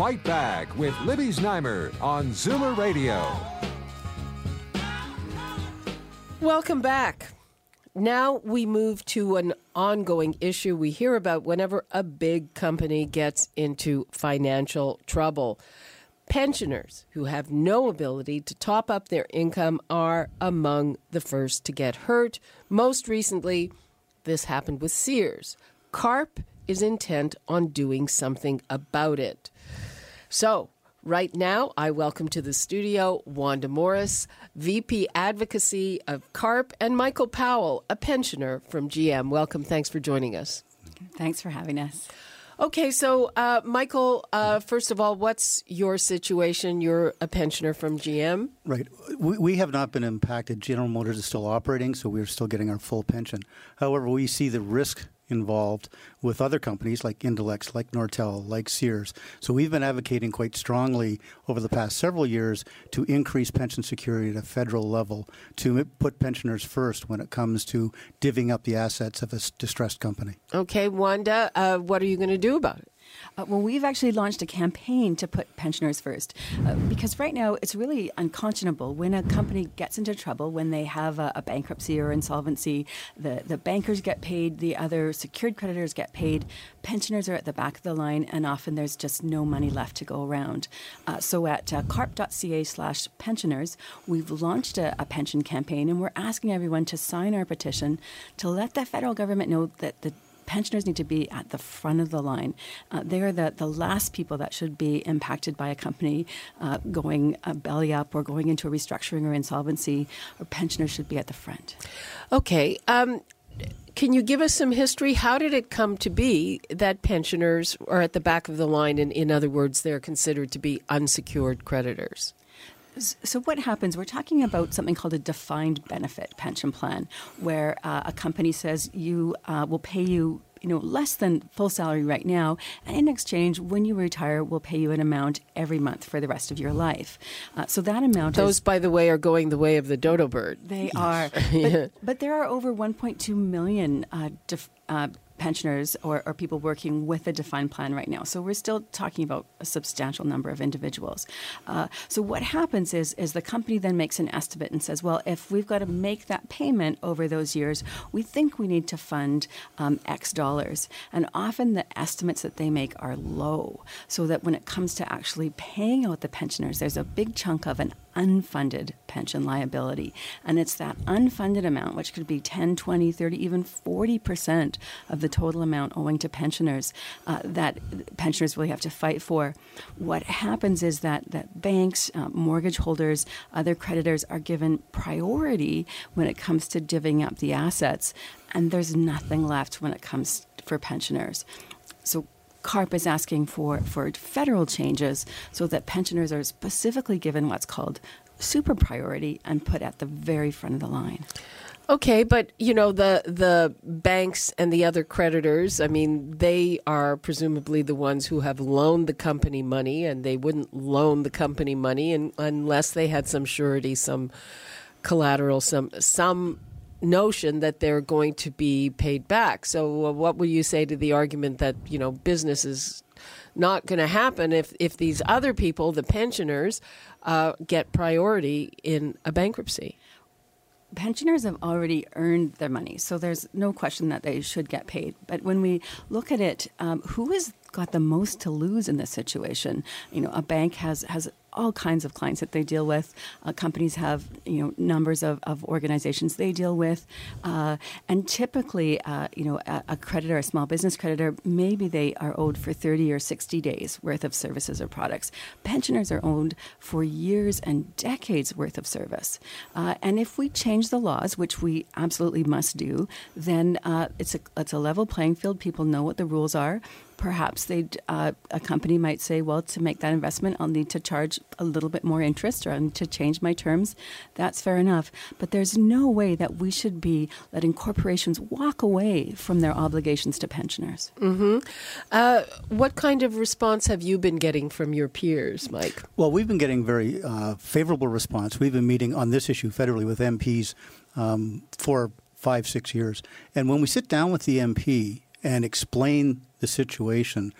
Fight Back with Libby Znaimer on Zoomer Radio. Welcome back. Now we move to an ongoing issue we hear about whenever a big company gets into financial trouble. Pensioners who have no ability to top up their income are among the first to get hurt. Most recently, this happened with Sears. CARP is intent on doing something about it. So, right now, I welcome to the studio Wanda Morris, VP Advocacy of CARP, and Michael Powell, a pensioner from GM. Welcome. Thanks for joining us. Thanks for having us. Okay, so uh, Michael, uh, first of all, what's your situation? You're a pensioner from GM. Right. We, we have not been impacted. General Motors is still operating, so we're still getting our full pension. However, we see the risk involved with other companies like Indalex, like Nortel, like Sears. So we've been advocating quite strongly over the past several years to increase pension security at a federal level, to put pensioners first when it comes to divvying up the assets of a distressed company. Okay, Wanda, uh, what are you going to do about it? Uh, well, we've actually launched a campaign to put pensioners first uh, because right now it's really unconscionable when a company gets into trouble, when they have a, a, bankruptcy or insolvency, the, the bankers get paid, the other secured creditors get paid, pensioners are at the back of the line, and often there's just no money left to go around. Uh, so at uh, carp.ca slash pensioners, we've launched a, a pension campaign and we're asking everyone to sign our petition to let the federal government know that the pensioners need to be at the front of the line. Uh, they're the, the last people that should be impacted by a company uh, going uh, belly up or going into a restructuring or insolvency, or pensioners should be at the front. Okay. Um, can you give us some history? How did it come to be that pensioners are at the back of the line, and in other words, they're considered to be unsecured creditors? So, what happens? We're talking about something called a defined benefit pension plan, where uh, a company says you uh, will pay you you know less than full salary right now and in exchange when you retire we'll pay you an amount every month for the rest of your life. Uh, so that amount those is, by the way are going the way of the dodo bird. They are. But, but, there are over 1.2 million uh, def, uh, pensioners or, or, people working with a defined plan right now. So we're still talking about a substantial number of individuals. Uh, so what happens is, is the company then makes an estimate and says, well, if we've got to make that payment over those years, we think we need to fund um, X dollars. And often the estimates that they make are low, so that when it comes to actually paying out the pensioners, there's a big chunk of an unfunded pension liability. And it's that unfunded amount, which could be 10, 20, 30, even 40% of the total amount owing to pensioners, uh, that pensioners really have to fight for. What happens is that, that banks, uh, mortgage holders, other creditors are given priority when it comes to divvying up the assets, and there's nothing left when it comes for pensioners. So CARP is asking for, for federal changes so that pensioners are specifically given what's called super priority and put at the very front of the line. Okay, but you know the the banks and the other creditors. I mean, they are presumably the ones who have loaned the company money, and they wouldn't loan the company money unless they had some surety, some collateral, some some notion that they're going to be paid back. So, what will you say to the argument that you know business is not going to happen if if these other people, the pensioners, uh, get priority in a bankruptcy? pensioners have already earned their money, so there's no question that they should get paid. But when we look at it, um, who has got the most to lose in this situation? You know, a bank has has all kinds of clients that they deal with. Uh, companies have you know numbers of, of organizations they deal with, uh, and typically uh, you know a, a, creditor, a small business creditor, maybe they are owed for thirty or sixty days worth of services or products. Pensioners are owed for years and decades worth of service, uh, and if we change the laws, which we absolutely must do, then uh, it's a it's a level playing field. People know what the rules are perhaps they uh, a company might say, well, to make that investment, I'll need to charge a little bit more interest, or to change my terms. That's fair enough. But there's no way that we should be letting corporations walk away from their obligations to pensioners. Mm-hmm. Uh, what kind of response have you been getting from your peers, Mike? Well, we've been getting very uh, favorable response. We've been meeting on this issue federally with MPs um, for five, six years, and when we sit down with the MP and explain the situation,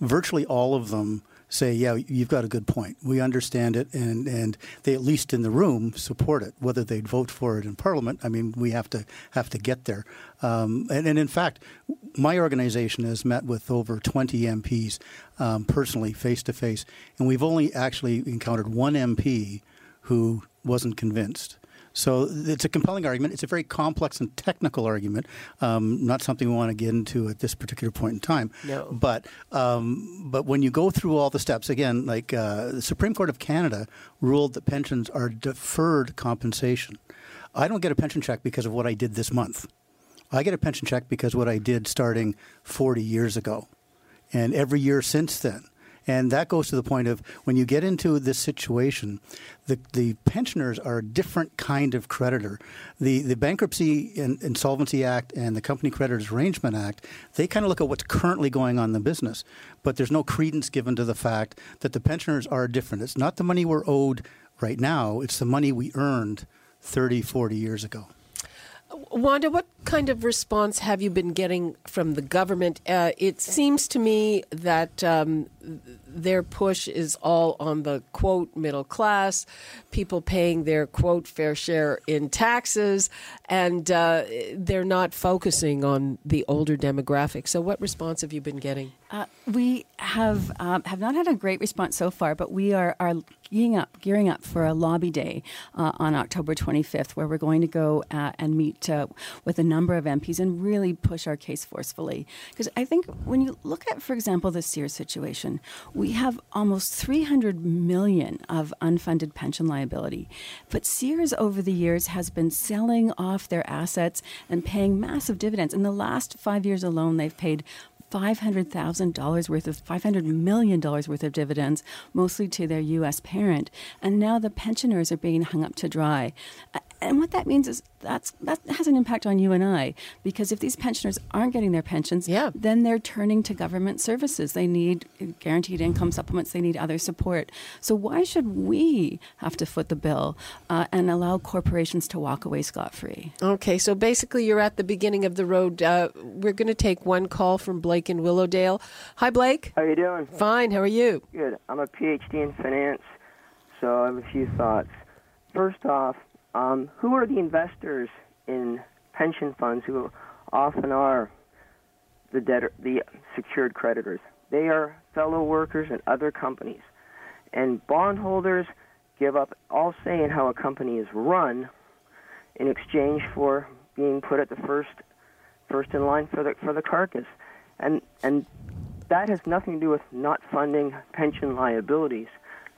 virtually all of them say, "Yeah, you've got a good point. We understand it," and and they at least in the room support it. Whether they'd vote for it in Parliament, I mean, we have to have to get there. Um, and, and, in fact, my organization has met with over 20 MPs um, personally, face to face, and we've only actually encountered one MP who wasn't convinced. So it's a compelling argument. It's a very complex and technical argument, um, not something we want to get into at this particular point in time. No. But um, but when you go through all the steps, again, like uh, the Supreme Court of Canada ruled that pensions are deferred compensation. I don't get a pension check because of what I did this month. I get a pension check because what I did starting 40 years ago. And every year since then, and that goes to the point of when you get into this situation, the, the pensioners are a different kind of creditor. The, the Bankruptcy and Insolvency Act and the Company Creditors Arrangement Act, they kind of look at what's currently going on in the business, but there's no credence given to the fact that the pensioners are different. It's not the money we're owed right now, it's the money we earned 30, 40 years ago. Wanda, what kind of response have you been getting from the government? Uh, it seems to me that um, their push is all on the quote middle class, people paying their quote fair share in taxes, and uh, they're not focusing on the older demographic. So, what response have you been getting? Uh, we have um, have not had a great response so far, but we are are gearing up gearing up for a lobby day uh, on October 25th, where we're going to go uh, and meet uh, with a number of MPs and really push our case forcefully. Because I think when you look at, for example, the Sears situation, we have almost 300 million of unfunded pension liability, but Sears over the years has been selling off their assets and paying massive dividends. In the last five years alone, they've paid $500,000 worth of $500 million worth of dividends, mostly to their U.S. parent. And now the pensioners are being hung up to dry. And what that means is that's that has an impact on you and I because if these pensioners aren't getting their pensions, yeah. then they're turning to government services. They need guaranteed income supplements. They need other support. So why should we have to foot the bill uh, and allow corporations to walk away scot free? Okay, so basically you're at the beginning of the road. Uh, we're going to take one call from Blake in Willowdale. Hi, Blake. How are you doing? Fine. How are you? Good. I'm a PhD in finance, so I have a few thoughts. First off, um, who are the investors in pension funds who often are the debtor, the secured creditors? They are fellow workers in other companies, and bondholders give up all say in how a company is run in exchange for being put at the first first in line for the for the carcass, and and that has nothing to do with not funding pension liabilities.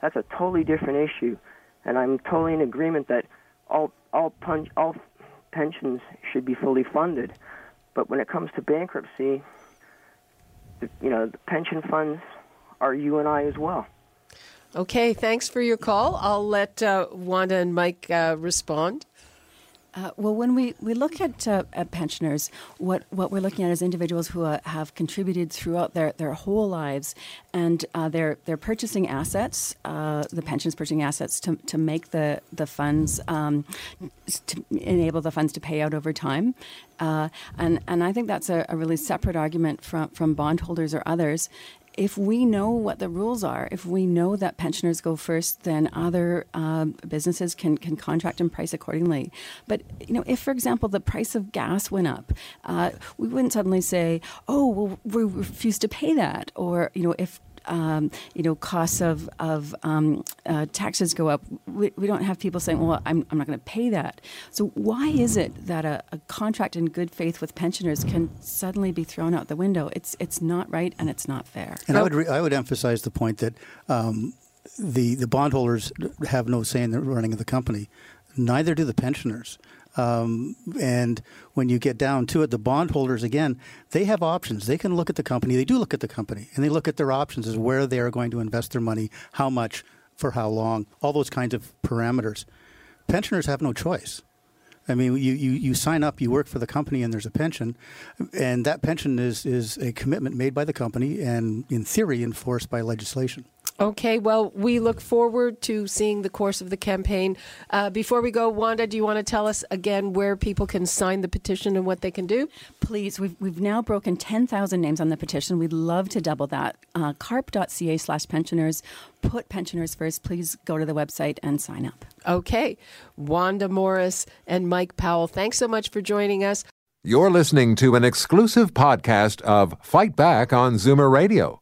That's a totally different issue, and I'm totally in agreement that all all all pensions should be fully funded. But when it comes to bankruptcy, the, you know, the pension funds are you and I as well. Okay, thanks for your call. I'll let uh, Wanda and Mike uh, respond. Uh, well, when we, we look at, uh, at pensioners, what, what we're looking at is individuals who uh, have contributed throughout their, their whole lives, and uh, they're, they're purchasing assets, uh, the pensions purchasing assets to, to make the, the funds, um, to enable the funds to pay out over time. Uh, and, and I think that's a, a really separate argument from, from bondholders or others if we know what the rules are, if we know that pensioners go first, then other uh, businesses can, can contract and price accordingly. But you know, if for example the price of gas went up, uh, we wouldn't suddenly say, "Oh, well, we refuse to pay that," or you know, if um, you know, costs of, of um, uh, taxes go up, we, we, don't have people saying, well, I'm, I'm not going to pay that. So why is it that a, a, contract in good faith with pensioners can suddenly be thrown out the window? It's, it's not right and it's not fair. And I would, re- I would emphasize the point that um, the, the bondholders have no say in the running of the company. Neither do the pensioners. Um, and when you get down to it, the bondholders, again, they have options. They can look at the company. They do look at the company, and they look at their options as where they are going to invest their money, how much, for how long, all those kinds of parameters. Pensioners have no choice. I mean, you, you, you sign up, you work for the company, and there's a pension, and that pension is, is a commitment made by the company and, in theory, enforced by legislation. Okay, well, we look forward to seeing the course of the campaign. Uh, before we go, Wanda, do you want to tell us again where people can sign the petition and what they can do? Please, we've, we've now broken 10,000 names on the petition. We'd love to double that. Uh, carp.ca slash pensioners. Put pensioners first. Please go to the website and sign up. Okay. Wanda Morris and Mike Powell, thanks so much for joining us. You're listening to an exclusive podcast of Fight Back on Zoomer Radio